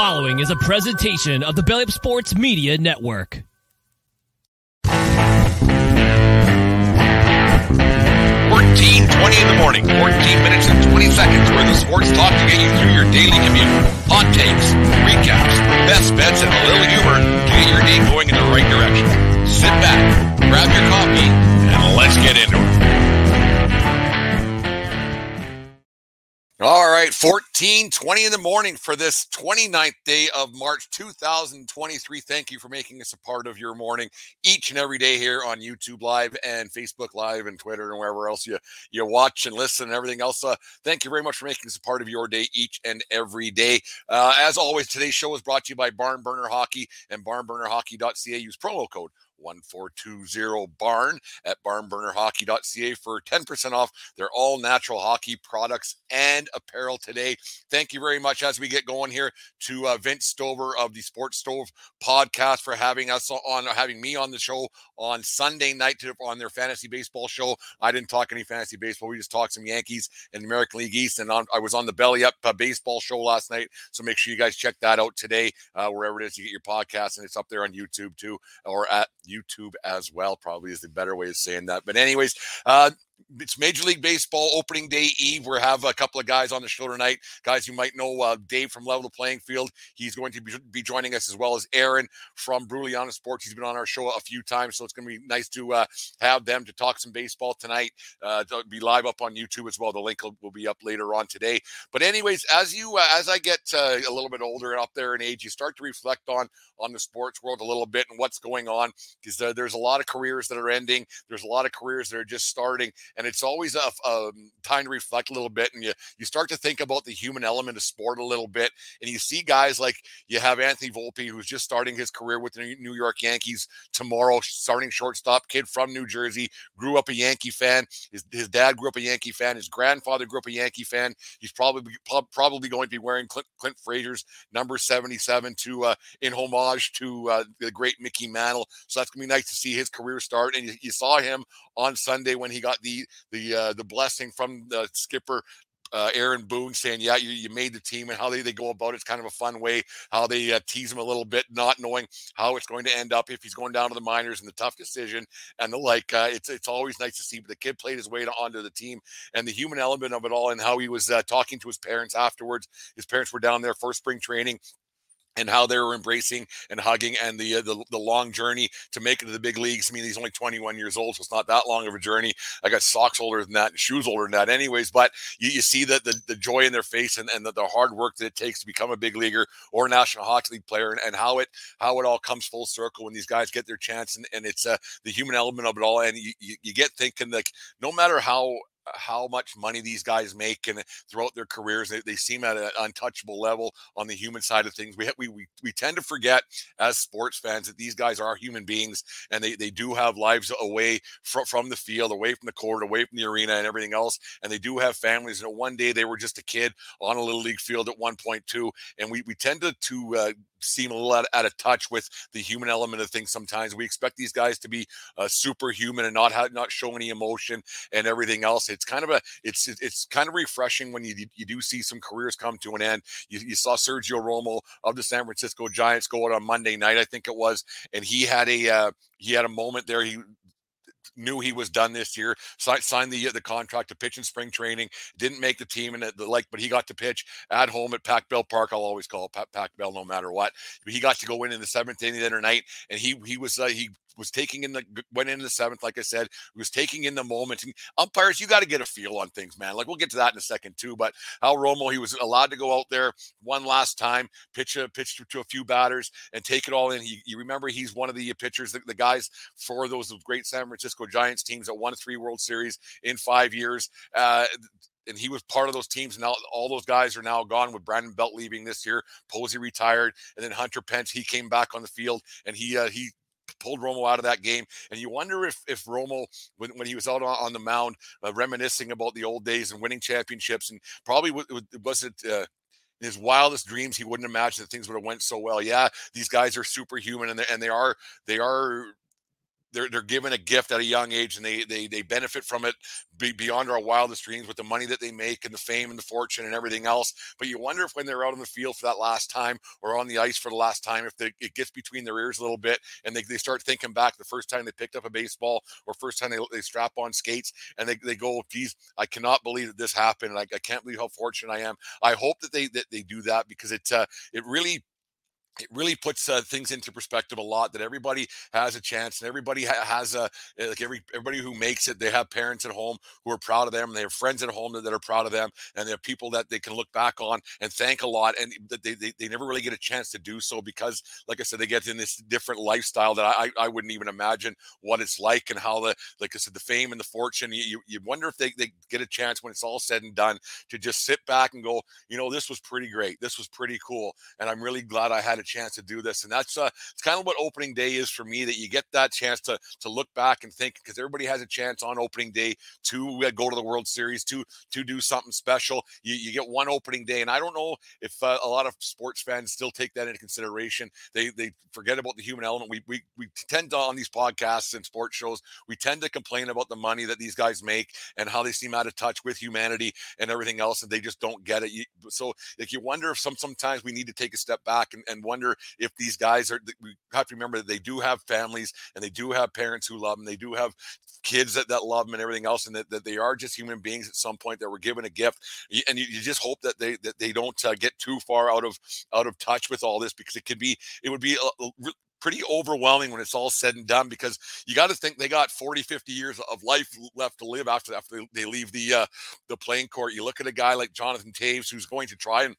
The following is a presentation of the Belly Up Sports Media Network. 14, 20 in the morning, 14 minutes and 20 seconds worth of sports talk to get you through your daily commute. Hot takes, recaps, best bets, and a little humor to get your day going in the right direction. Sit back, grab your coffee, and let's get into it. Right, 14, 20 in the morning for this 29th day of March 2023. Thank you for making us a part of your morning each and every day here on YouTube Live and Facebook Live and Twitter and wherever else you, you watch and listen and everything else. Uh, thank you very much for making us a part of your day each and every day. Uh, as always, today's show is brought to you by Barn Burner Hockey and barnburnerhockey.ca. Use promo code 1420 barn at barnburnerhockey.ca for 10% off their all natural hockey products and apparel today. Thank you very much as we get going here to uh, Vince Stover of the Sports Stove podcast for having us on, having me on the show on Sunday night to, on their fantasy baseball show. I didn't talk any fantasy baseball. We just talked some Yankees and American League East. And on, I was on the Belly Up uh, baseball show last night. So make sure you guys check that out today, uh, wherever it is you get your podcast. And it's up there on YouTube too, or at YouTube as well, probably is the better way of saying that. But, anyways, uh, it's Major League Baseball opening day eve. We have a couple of guys on the show tonight. Guys you might know, uh, Dave from Level the Playing Field. He's going to be, be, joining us as well as Aaron from Bruliana Sports. He's been on our show a few times, so it's going to be nice to uh, have them to talk some baseball tonight. Uh, be live up on YouTube as well. The link will, will be up later on today. But anyways, as you uh, as I get uh, a little bit older and up there in age, you start to reflect on on the sports world a little bit and what's going on because there's a lot of careers that are ending. There's a lot of careers that are just starting and it's always a, a, um, time to reflect a little bit and you you start to think about the human element of sport a little bit and you see guys like you have Anthony Volpe who's just starting his career with the New York Yankees tomorrow starting shortstop kid from New Jersey grew up a Yankee fan. His, his dad grew up a Yankee fan. His grandfather grew up a Yankee fan. He's probably probably going to be wearing Clint, Clint Frazier's number 77 to uh, in homage to uh, the great Mickey Mantle. So that's going to be nice to see his career start and you, you saw him on Sunday when he got the the uh, the blessing from the skipper uh, Aaron Boone saying, "Yeah, you, you made the team," and how they, they go about it's kind of a fun way. How they uh, tease him a little bit, not knowing how it's going to end up if he's going down to the minors and the tough decision and the like. Uh, it's it's always nice to see. But the kid played his way to, onto the team and the human element of it all, and how he was uh, talking to his parents afterwards. His parents were down there for spring training and how they were embracing and hugging and the, uh, the the long journey to make it to the big leagues. I mean, he's only 21 years old, so it's not that long of a journey. I got socks older than that and shoes older than that, anyways. But you, you see that the, the joy in their face and, and the, the hard work that it takes to become a big leaguer or National Hockey League player, and, and how it how it all comes full circle when these guys get their chance, and, and it's uh, the human element of it all. And you, you, you get thinking like, no matter how how much money these guys make and throughout their careers they, they seem at an untouchable level on the human side of things. We, we we we tend to forget as sports fans that these guys are human beings and they, they do have lives away from, from the field away from the court away from the arena and everything else and they do have families. And one day they were just a kid on a little league field at 1.2 and we, we tend to, to uh, seem a little out, out, of touch with the human element of things sometimes we expect these guys to be uh, superhuman and not not show any emotion and everything else it's kind of a it's it's kind of refreshing when you you do see some careers come to an end. You, you saw Sergio Romo of the San Francisco Giants go out on Monday night, I think it was, and he had a uh, he had a moment there. He knew he was done this year. Signed the the contract to pitch in spring training. Didn't make the team and the like, but he got to pitch at home at Pac Bell Park. I'll always call it Pac Bell no matter what. He got to go in in the seventh inning the other night, and he he was uh, he was taking in the went into the seventh, like I said, was taking in the moment. And umpires, you got to get a feel on things, man. Like we'll get to that in a second too. But Al Romo, he was allowed to go out there one last time, pitch a pitch to, to a few batters, and take it all in. He, you remember he's one of the pitchers, the, the guys for those great San Francisco Giants teams that won three World Series in five years. Uh, and he was part of those teams. Now all those guys are now gone with Brandon Belt leaving this year. Posey retired, and then Hunter Pence he came back on the field and he uh, he pulled Romo out of that game. And you wonder if if Romo, when, when he was out on, the mound, uh, reminiscing about the old days and winning championships, and probably was it. Uh, in his wildest dreams, he wouldn't imagine that things would have went so well. Yeah, these guys are superhuman, and they and they are they are they're they're given a gift at a young age and they they they benefit from it beyond our wildest dreams with the money that they make and the fame and the fortune and everything else. But you wonder if when they're out on the field for that last time or on the ice for the last time, if they, it gets between their ears a little bit and they, they start thinking back the first time they picked up a baseball or first time they, they strap on skates and they, they go, geez, I cannot believe that this happened. And I, I can't believe how fortunate I am. I hope that they that they do that because it uh, it really it really puts uh, things into perspective a lot that everybody has a chance and everybody ha- has a eh, like every everybody who makes it they have parents at home who are proud of them they have friends at home that, that are proud of them and they have people that they can look back on and thank a lot and they, they, they never really get a chance to do so because like i said they get in this different lifestyle that i i wouldn't even imagine what it's like and how the like i said the fame and the fortune you, you wonder if they, they get a chance when it's all said and done to just sit back and go you know this was pretty great. This was pretty cool. And i'm really glad i had a chance to do this. And that's uh, it's kind of what opening day is for me. That you get that chance to to look back and think because everybody has a chance on opening day to uh, go to the World Series to to do something special. You, you get one opening day, and I don't know if uh, a lot of sports fans still take that into consideration. They they forget about the human element. We we we tend to on these podcasts and sports shows we tend to complain about the money that these guys make and how they seem out of touch with humanity and everything else, and they just don't get it. You, so like you wonder if some sometimes we need to take a step back and, and wonder if these guys are we have to remember that they do have families and they do have parents who love them they do have kids that, that love them and everything else and that, that they are just human beings at some point that were given a gift and you, you just hope that they that they don't uh, get too far out of out of touch with all this because it could be it would be a, a, pretty overwhelming when it's all said and done because you got to think they got 40 50 years of life left to live after after they, they leave the uh the playing court. You look at a guy like jonathan Toews who's going to try and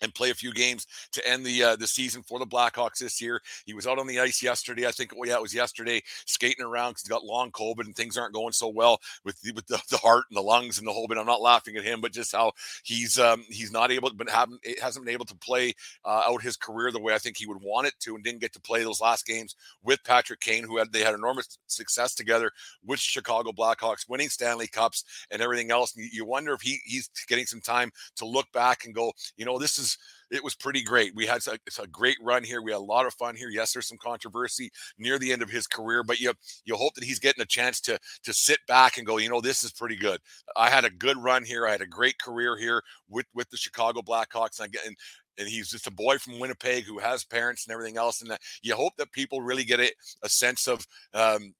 and play a few games to end the uh, the season for the Blackhawks this year. He was out on the ice yesterday. I think, oh yeah, it was yesterday, skating around because he's got long COVID and things aren't going so well with the, with the, the, heart and the lungs and the whole bit. I'm not laughing at him, but just how he's um, he's not able, but haven't hasn't been able to play uh, out his career the way I think he would want it to, and didn't get to play those last games with Patrick Kane, who had they had enormous success together with Chicago Blackhawks, winning Stanley Cups and everything else. And you wonder if he he's getting some time to look back and go, you know, this is was it was pretty great. We had a, a, great run here. We had a lot of fun here. Yes, there's some controversy near the end of his career, but you you hope that he's getting a chance to to sit back and go, you know, this is pretty good. I had a good run here. I had a great career here with with the Chicago Blackhawks. And, and and he's just a boy from Winnipeg who has parents and everything else. And you hope that people really get a, a sense of um,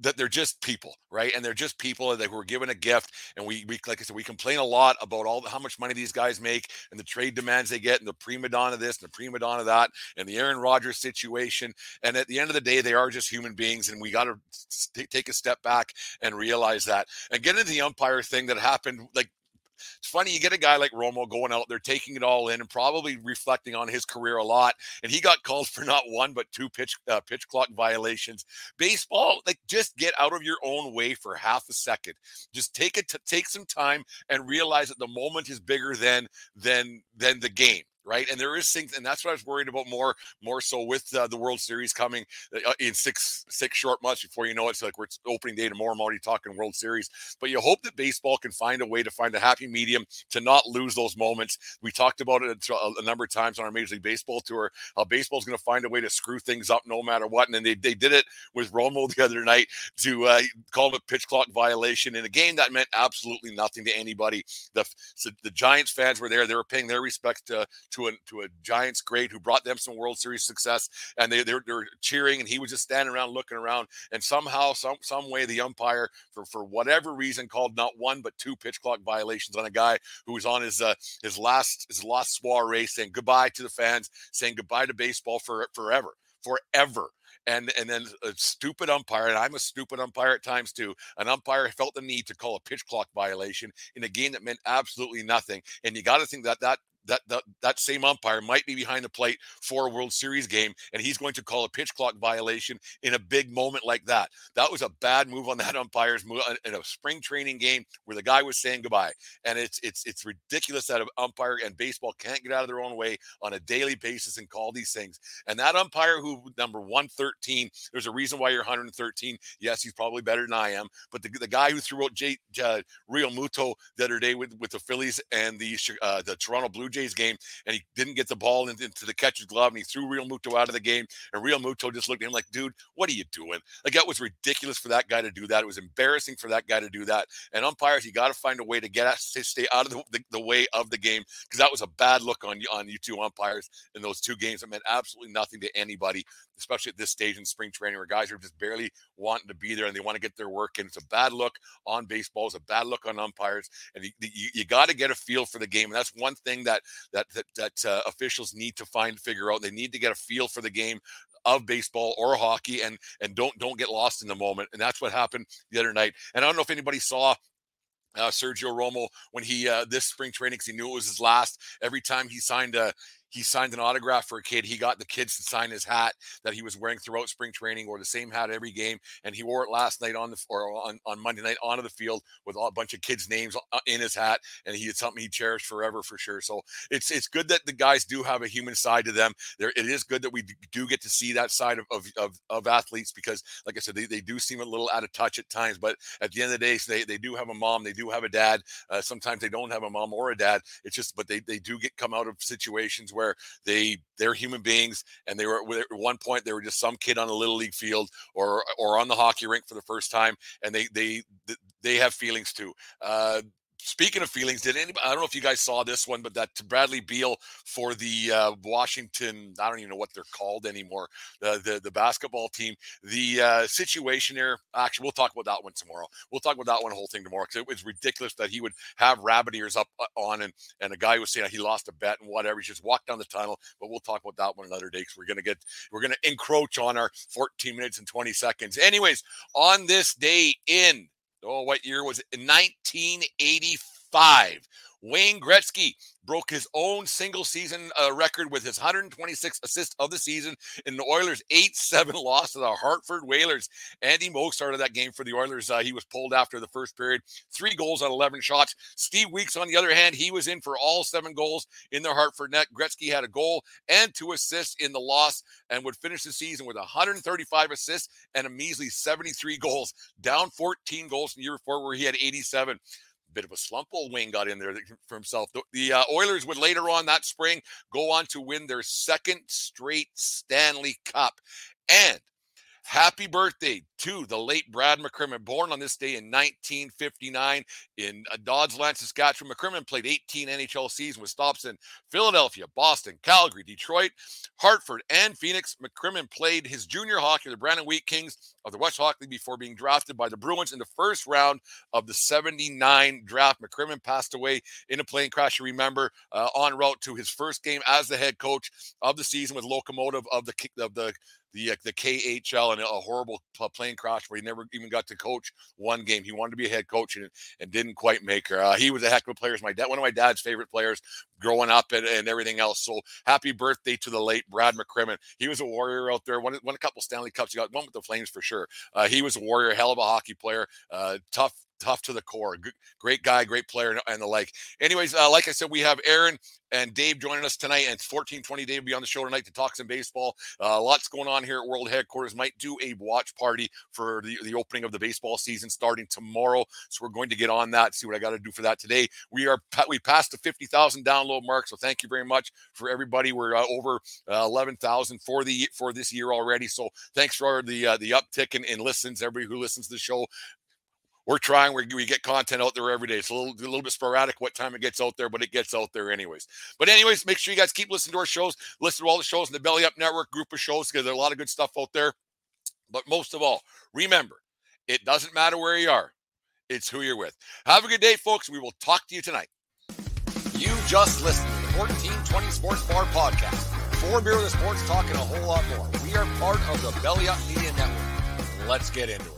that they're just people, right? And they're just people that were given a gift. And we, we, like I said, we complain a lot about all the, how much money these guys make and the trade demands they get and the prima donna this and the prima donna that and the Aaron Rodgers situation. And at the end of the day, they are just human beings, and we got to take a step back and realize that. And get into the umpire thing that happened like it's funny you get a guy like Romo going out there taking it all in and probably reflecting on his career a lot, and he got called for not one but two pitch uh, pitch clock violations. Baseball, like just get out of your own way for half a second. Just take it take some time and realize that the moment is bigger than than than the game right? And there is things, and that's what I was worried about more, more so with uh, the World Series coming uh, in six six short months before you know it. It's like we're opening day tomorrow. I'm already talking World Series, but you hope that baseball can find a way to find a happy medium to not lose those moments. We talked about it a, number of times on our Major League Baseball tour. How baseball's going to find a way to screw things up no matter what, and then they they did it with Romo the other night to uh, call it a pitch clock violation in a game that meant absolutely nothing to anybody. The the Giants fans were there; they were paying their respects to, to to a to a Giants great who brought them some World Series success, and they they're, they're cheering, and he was just standing around looking around, and somehow, some some way, the umpire for for whatever reason called not one but two pitch clock violations on a guy who was on his uh, his last his last soiree, saying goodbye to the fans, saying goodbye to baseball for forever, forever and and then a stupid umpire, and I'm a stupid umpire at times too. An umpire felt the need to call a pitch clock violation in a game that meant absolutely nothing. And you got to think that that that, that that same umpire might be behind the plate for a World Series game, and he's going to call a pitch clock violation in a big moment like that. That was a bad move on that umpire's move uh, in a spring training game where the guy was saying goodbye. And it's it's it's ridiculous that an umpire and baseball can't get out of their own way on a daily basis and call these things. And that umpire who number 113, there's a reason why you're 113. Yes, he's probably better than I am, but the, the guy who threw out Jay, uh, Realmuto the other day with with the Phillies and the uh, the Toronto Blue Jays Jays game and he didn't get the ball into, the catcher's glove and he threw Realmuto out of the game. And Realmuto just looked at him like, dude, what are you doing? Like, that was ridiculous for that guy to do that. It was embarrassing for that guy to do that. And umpires, you got to find a way to get to stay out of the, the, the way of the game because that was a bad look on, on you two umpires in those two games. It meant absolutely nothing to anybody, especially at this stage in spring training where guys are just barely wanting to be there and they want to get their work in. It's a bad look on baseball. It's a bad look on umpires. And you, you, you got to get a feel for the game. And that's one thing that that that, that uh, officials need to find figure out. They need to get a feel for the game of baseball or hockey and and don't don't get lost in the moment and that's what happened the other night and i don't know if anybody saw uh, Sergio Romo when he uh, this spring training because he knew it was his last. Every time he signed a he signed an autograph for a kid. He got the kids to sign his hat that he was wearing throughout spring training, or the same hat every game, and he wore it last night on the or on, on Monday night onto the field with a bunch of kids' names uh, in his hat, and he it's something he cherished forever for sure. So it's it's good that the guys do have a human side to them. There, it is good that we do get to see that side of of, of, of athletes because, like I said, they, they do seem a little out of touch at times, but at the end of the day, they they do have a mom, they do have a dad. Uh, sometimes they don't have a mom or a dad. It's just, but they they do get come out of situations where they they're human beings, and they were at one point they were just some kid on a little league field or or on the hockey rink for the first time, and they they they have feelings too. Uh, speaking of feelings, did anybody? I don't know if you guys saw this one, but that Bradley Beal for the uh, Washington. I don't even know what they're called anymore. The the, the basketball team. The uh, situation there. Actually, we'll talk about that one tomorrow. We'll talk about that one whole thing tomorrow because it was ridiculous that he would have rabbit ears up uh, on and and a guy was saying he lost a bet and whatever. He just walked down the tunnel. But we'll talk about that one another day because we're gonna get we're gonna encroach on our 14 minutes and 20 seconds. Anyways, on this day in oh, what year was it? 1985. Wayne Gretzky broke his own single season uh, record with his 126 assists of the season in the Oilers' 8 7 loss to the Hartford Whalers. Andy Moog started that game for the Oilers. Uh, he was pulled after the first period, three goals on 11 shots. Steve Weeks, on the other hand, he was in for all seven goals in the Hartford net. Gretzky had a goal and two assists in the loss and would finish the season with 135 assists and a measly 73 goals, down 14 goals the year before, where he had 87 bit of a slump. Old Wayne got in there for himself. The, the uh, Oilers would later on that spring go on to win their second straight Stanley Cup. And Happy birthday to the late Brad McCrimmon, born on this day in 1959 in uh, Dodsland, Saskatchewan. McCrimmon played 18 NHL seasons with stops in Philadelphia, Boston, Calgary, Detroit, Hartford, and Phoenix. McCrimmon played his junior hockey with the Brandon Wheat Kings of the West Hockey League before being drafted by the Bruins in the first round of the 79 draft. McCrimmon passed away in a plane crash, you remember, uh, en route to his first game as the head coach of the season with Locomotive of the, of the the the KHL and a horrible plane crash where he never even got to coach one game. He wanted to be a head coach and, and didn't quite make her. Uh, he was a heck of a player. My dad, one of my dad's favorite players growing up and, and everything else. So happy birthday to the late Brad McCrimmon. He was a warrior out there. Won, won a couple Stanley Cups. He got one with the Flames for sure. Uh, he was a warrior, hell of a hockey player. Uh, tough tough to the core. great guy, great player, and the like. Anyways, uh, like I said, we have Aaron and Dave joining us tonight, and it's 1420 Dave will be on the show tonight to talk some baseball. Uh, lots going on here at World Headquarters. Might do a watch party for the, the opening of the baseball season starting tomorrow. So we're going to get on that, see what I got to do for that today. We are we passed the 50,000 download mark, so thank you very much for everybody. We're uh, over uh, 11,000 for the for this year already. So thanks for the uh, the uptick in, in listens. Everybody who listens to the show, we're trying. we we get content out there every day. It's a little, a little bit sporadic what time it gets out there, but it gets out there anyways. But anyways, make sure you guys keep listening to our shows. Listen to all the shows in the Belly Up Network group of shows because there's a lot of good stuff out there. But most of all, remember, it doesn't matter where you are. It's who you're with. Have a good day, folks. We will talk to you tonight. You just listened to the 1420 Sports Bar podcast. Four beer with sports talking a whole lot more. We are part of the Belly Up Media Network. Let's get into it.